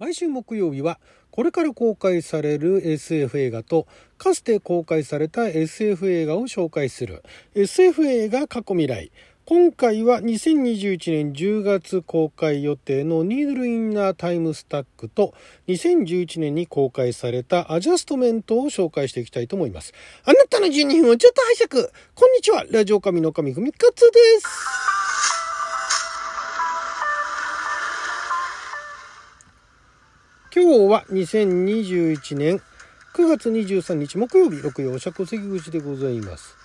毎週木曜日はこれから公開される SF 映画とかつて公開された SF 映画を紹介する。SF 映画過去未来。今回は2021年10月公開予定のニードルインナータイムスタックと2011年に公開されたアジャストメントを紹介していきたいと思います。あなたの12分をちょっと拝借。こんにちは。ラジオ神の神ふみかつです。今日は2021年9月23日木曜日、六曜釈関口でございます。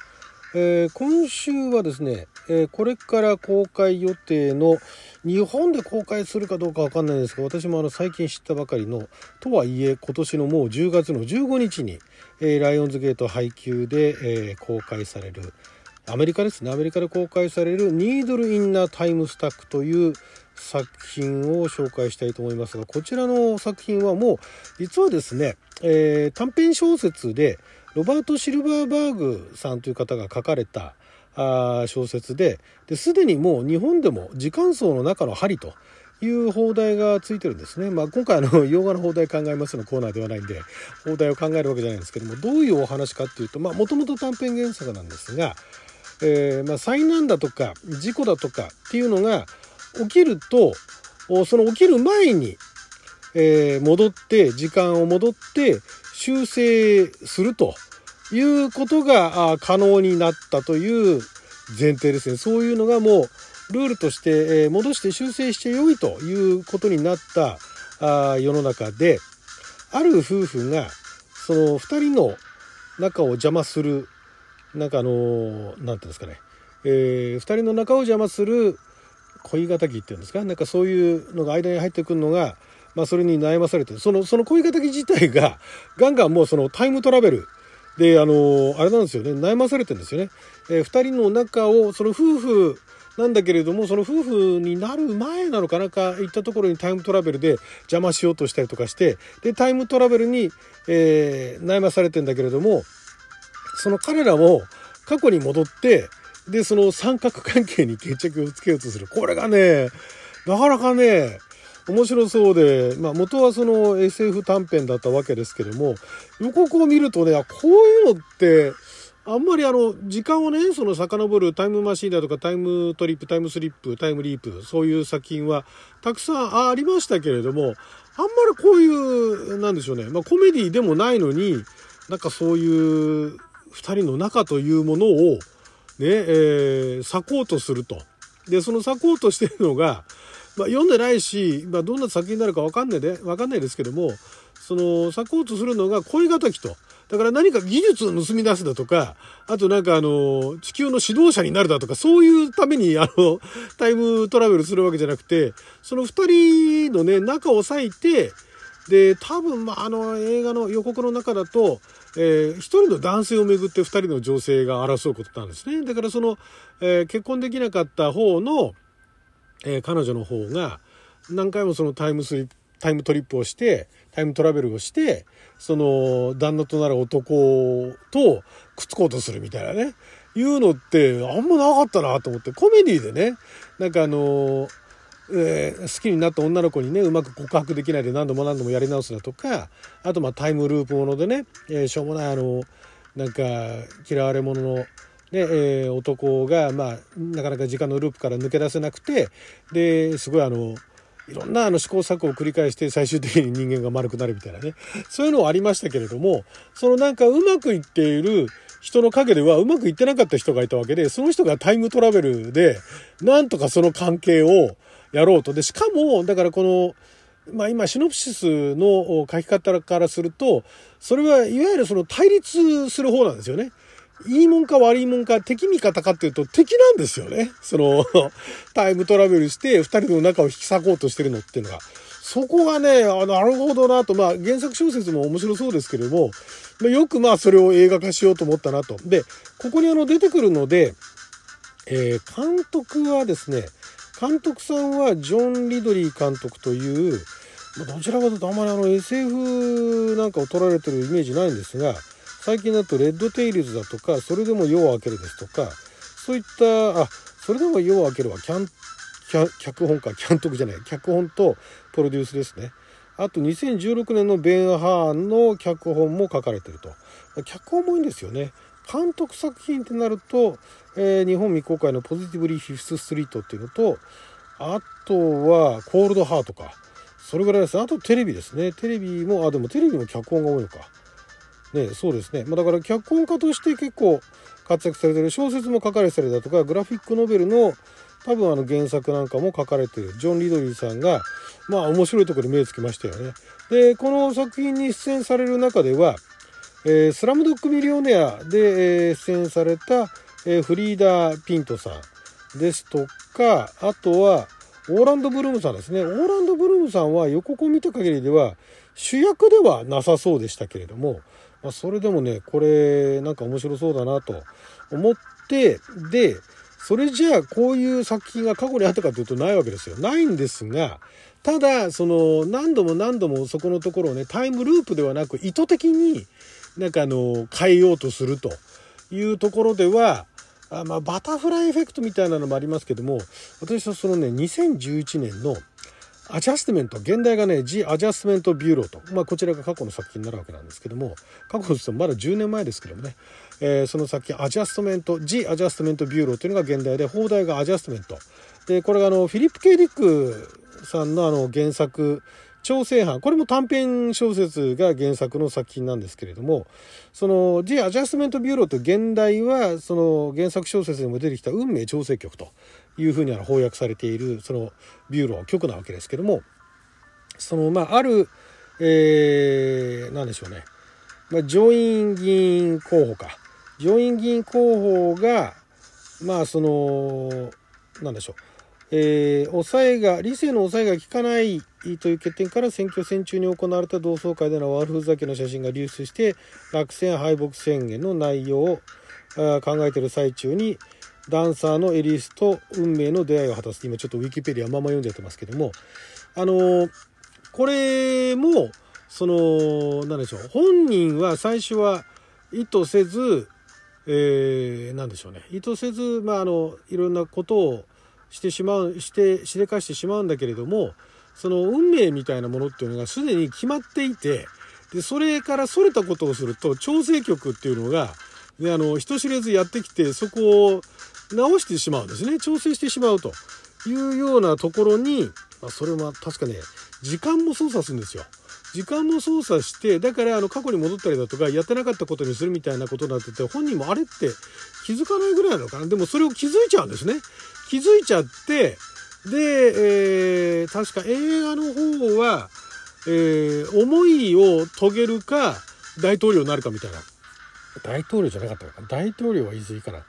えー、今週はですね、えー、これから公開予定の日本で公開するかどうかわかんないですが、私もあの最近知ったばかりの、とはいえ今年のもう10月の15日に、えー、ライオンズゲート配給で、え公開される、アメリカですね、アメリカで公開されるニードル・インナー・タイム・スタックという作品を紹介したいと思いますが、こちらの作品はもう、実はですね、えー、短編小説で、ロバート・シルバーバーグさんという方が書かれたあ小説で、すでにもう日本でも時間層の中の針という放題がついてるんですね。まあ、今回あの、洋画の放題考えますのコーナーではないんで、放題を考えるわけじゃないんですけども、どういうお話かっていうと、まあ、もともと短編原作なんですが、えー、まあ、災難だとか、事故だとかっていうのが、起きるとその起きる前に、えー、戻って時間を戻って修正するということが可能になったという前提ですね。そういうのがもうルールとして、え戻して修正してよいということになったあ世の中である夫婦がその2人の仲を邪魔するなんかあの何て言うんですかね、えー、2人の仲を邪魔する恋敵っていうんですか？なんかそういうのが間に入ってくるのが、まあ、それに悩まされてそのその恋敵自体がガンガンもうそのタイムトラベルであのあれなんですよね。悩まされてるんですよね。えー、2人の仲をその夫婦なんだけれどもその夫婦になる前なのかなんか行ったところにタイムトラベルで邪魔しようとしたりとかしてでタイムトラベルに、えー、悩まされてんだけれどもその彼らも過去に戻ってで、その三角関係に決着をつけようとする。これがね、なかなかね、面白そうで、まあ元はその SF 短編だったわけですけども、予告を見るとね、こういうのって、あんまりあの、時間をね、その遡るタイムマシーンだとかタイムトリップ、タイムスリップ、タイムリープ、そういう作品はたくさんありましたけれども、あんまりこういう、なんでしょうね、まあコメディでもないのに、なんかそういう二人の仲というものを、ね、えー、サこうとすると。で、そのサこうとしてるのが、まあ、読んでないし、まあ、どんな作品になるかわかんないで、わかんないですけども、その、サこうとするのが恋敵と。だから何か技術を盗み出すだとか、あとなんかあの、地球の指導者になるだとか、そういうためにあの、タイムトラベルするわけじゃなくて、その二人のね、仲を割いて、で、多分、まあ、あの、映画の予告の中だと、えー、一人の男性をめぐって二人の女性が争うことなんですね。だからその、えー、結婚できなかった方の、えー、彼女の方が何回もそのタイムスリタイムトリップをしてタイムトラベルをしてその旦那となる男とくっつこうとするみたいなねいうのってあんまなかったなと思ってコメディでねなんかあのーえー、好きになった女の子にねうまく告白できないで何度も何度もやり直すだとかあとまあタイムループものでね、えー、しょうもないあのなんか嫌われ者の、ねえー、男が、まあ、なかなか時間のループから抜け出せなくてですごいあのいろんなあの試行錯誤を繰り返して最終的に人間が丸くなるみたいなね。そういうのはありましたけれどもそのなんかうまくいっている人の陰ではうまくいってなかった人がいたわけでその人がタイムトラベルでなんとかその関係をやろうと。で、しかも、だからこの、まあ今、シノプシスの書き方からすると、それはいわゆるその対立する方なんですよね。いいもんか悪いもんか、敵味方かっていうと敵なんですよね。その、タイムトラベルして二人の仲を引き裂こうとしてるのっていうのが。そこがね、あのなるほどなと、まあ原作小説も面白そうですけれども、ま、よくまあそれを映画化しようと思ったなと。で、ここにあの出てくるので、えー、監督はですね、監督さんはジョン・リドリー監督という、どちらかというとあまりあの SF なんかを撮られてるイメージないんですが、最近だとレッドテイルズだとか、それでも夜を明けるですとか、そういった、あ、それでも夜を明けるはキャン、脚本か、監督じゃない、脚本とプロデュースですね。あと2016年のベン・ハーンの脚本も書かれてると。脚本もいいんですよね。監督作品ってなると、えー、日本未公開のポジティブリーフィフスストリートっていうのと、あとはコールドハートか。それぐらいですね。あとテレビですね。テレビも、あ、でもテレビも脚本が多いのか。ね、そうですね。まあ、だから脚本家として結構活躍されてる小説も書かれたりだとか、グラフィックノベルの多分あの原作なんかも書かれてるジョン・リドリーさんが、まあ面白いところで目つきましたよね。で、この作品に出演される中では、えー、スラムドッグミリオネアで、えー、出演された、え、フリーダー・ピントさんですとか、あとは、オーランド・ブルームさんですね。オーランド・ブルームさんは予告を見た限りでは主役ではなさそうでしたけれども、まあ、それでもね、これなんか面白そうだなと思って、で、それじゃあこういう作品が過去にあったかというとないわけですよ。ないんですが、ただ、その何度も何度もそこのところをね、タイムループではなく意図的になんかあの、変えようとするというところでは、あまあ、バタフライエフェクトみたいなのもありますけども、私はそのね、2011年のアジャストメント、原題がね、 The Adjustment Bureau と、まあ、こちらが過去の作品になるわけなんですけども、過去ですとまだ10年前ですけどもね、えー、その作品、アジャストメント、 The Adjustment Bureau というのが現代で、邦題がアジャストメント。で、これがあの、フィリップ・ケイ・ディックさんのあの、原作、調整班、これも短編小説が原作の作品なんですけれども、その、The Adjustment Bureau と原題は、その原作小説にも出てきた運命調整局というふうに翻訳されている、その Bureau 局なわけですけども、その、まあ、ある、えー、なんでしょうね。まあ、上院議員候補か。上院議員候補が、まあ、その、なんでしょう。えー、抑えが、理性の抑えが効かないという欠点から選挙戦中に行われた同窓会での悪ふざけの写真が流出して、落選敗北宣言の内容を考えている最中に、ダンサーのエリスと運命の出会いを果たす。今ちょっとウィキペディアまま読んじゃってますけども、あのー、これも、その、なんでしょう。本人は最初は意図せず、えー、なんでしょうね。意図せず、まあ、あの、いろんなことを、してしまうしてしでかしてしまうんだけれどもその運命みたいなものっていうのがすでに決まっていてでそれからそれたことをすると調整局っていうのが、ね、あの人知れずやってきてそこを直してしまうんですね調整してしまうというようなところに、まあ、それは確かね時間も操作するんですよ。時間も操作してだからあの過去に戻ったりだとかやってなかったことにするみたいなことになってて本人もあれって気づかないぐらいなのかなでもそれを気づいちゃうんですね気づいちゃって、で、えー、確か映画の方は、えー、思いを遂げるか、大統領になるかみたいな。大統領じゃなかったのか。大統領は言い過ぎかな。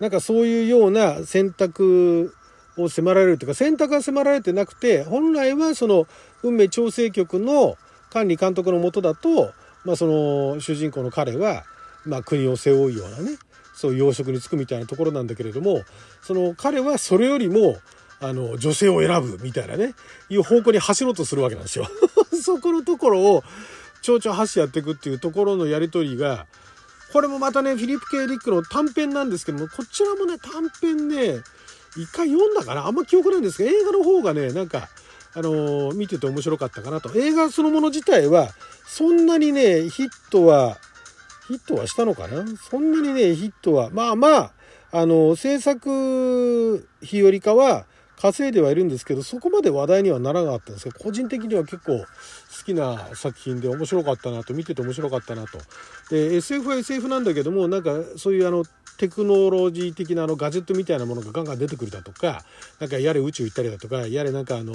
なんかそういうような選択を迫られるというか、選択が迫られてなくて、本来はその運命調整局の管理監督のもとだと、まあその主人公の彼は、まあ国を背負うようなね、そういう養殖に就くみたいなところなんだけれどもその彼はそれよりもあの女性を選ぶみたいなねいう方向に走ろうとするわけなんですよ。そこのところを蝶々発やっていくっていうところのやり取りがこれもまたねフィリップ・ケイ・リックの短編なんですけどもこちらもね短編ね一回読んだかなあんま記憶ないんですけど映画の方がねなんかあの、見てて面白かったかなと。映画そのもの自体はそんなにねヒットはヒットはしたのかな？そんなにね、ヒットは、まあまあ、あの、制作費よりかは稼いではいるんですけど、そこまで話題にはならなかったんですけど、個人的には結構好きな作品で面白かったなと、見てて面白かったなと。で、SF は SF なんだけども、なんかそういうあの、テクノロジー的なあのガジェットみたいなものがガンガン出てくるだとか、なんかやれ宇宙行ったりだとか、やれなんかあの、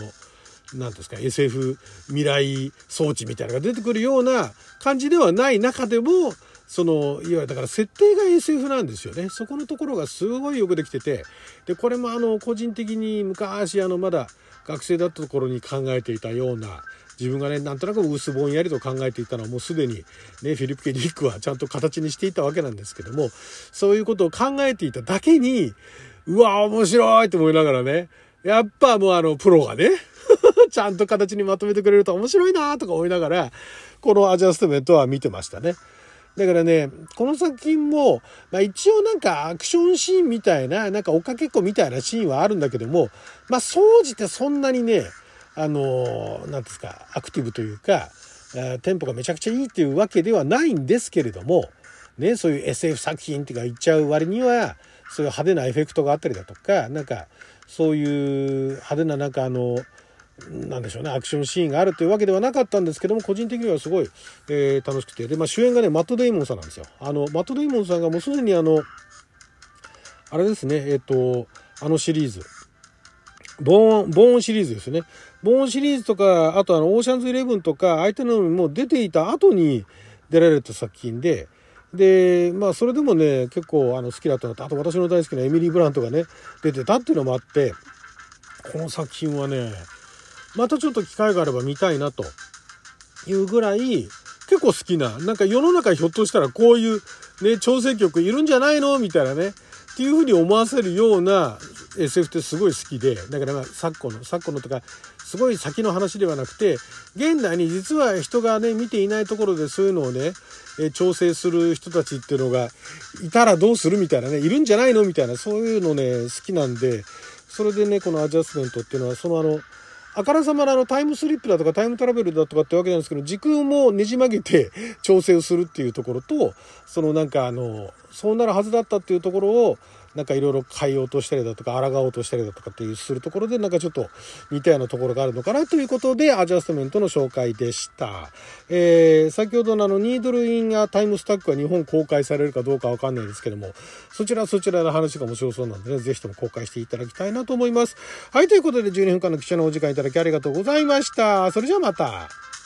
何ですか SF 未来装置みたいなのが出てくるような感じではない中でもその、いわゆるだから設定が SF なんですよね。そこのところがすごいよくできてて、で、これもあの、個人的に昔あの、まだ学生だった頃に考えていたような、自分がね、なんとなく薄ぼんやりと考えていたのはもうすでにね、フィリップ・ケ・ディックはちゃんと形にしていたわけなんですけども、そういうことを考えていただけに、うわ、面白いと思いながらね、やっぱもうあの、プロがね、ちゃんと形にまとめてくれると面白いなとか思いながら、このアジャストメントは見てましたね。だからね、この作品も、まあ一応なんかアクションシーンみたいな、なんか追っかけっこみたいなシーンはあるんだけども、まあ総じてそんなにね、あの、なんですか、アクティブというかえ、テンポがめちゃくちゃいいっていうわけではないんですけれども、ね、そういう SF 作品っていうか言っちゃう割には、そういう派手なエフェクトがあったりだとか、なんか、そういう派手ななんかあの、なんでしょうね、アクションシーンがあるというわけではなかったんですけども、個人的にはすごい、えー、楽しくて。で、まあ主演がね、マット・デイモンさんなんですよ。あの、マット・デイモンさんがもうすでにあの、あれですね、えっ、ー、と、あのシリーズ、ボーン、ボーンシリーズですね。ボーンシリーズとか、あとあの、オーシャンズイレブンとか、相手のもう出ていた後に出られた作品で、で、まあ、それでもね、結構あの好きだったのと、あと私の大好きなエミリー・ブラントがね、出てたっていうのもあって、この作品はね、またちょっと機会があれば見たいなというぐらい、結構好きな、なんか世の中ひょっとしたらこういうね、調整曲いるんじゃないのみたいなね、っていうふうに思わせるような SF ってすごい好きで、だから昨今の、昨今のとか、すごい先の話ではなくて、現代に実は人がね、見ていないところでそういうのをね、調整する人たちっていうのがいたらどうするみたいなね、いるんじゃないのみたいな、そういうのね、好きなんで、それでね、このアジャスメントっていうのは、そのあの、あからさまなあのタイムスリップだとかタイムトラベルだとかってわけなんですけど、時空もねじ曲げて調整をするっていうところと、そのなんかあの、そうなるはずだったっていうところを、なんかいろいろ変えようとしたりだとか、抗おうとしたりだとかっていうするところで、なんかちょっと似たようなところがあるのかなということで、アジャストメントの紹介でした。えー、先ほどのあの、ニードルインアタイムスタックは日本公開されるかどうかわかんないですけども、そちらそちらの話が面白そうなんでね、ぜひとも公開していただきたいなと思います。はい、ということで12分間の貴重なお時間いただきありがとうございました。それじゃあまた。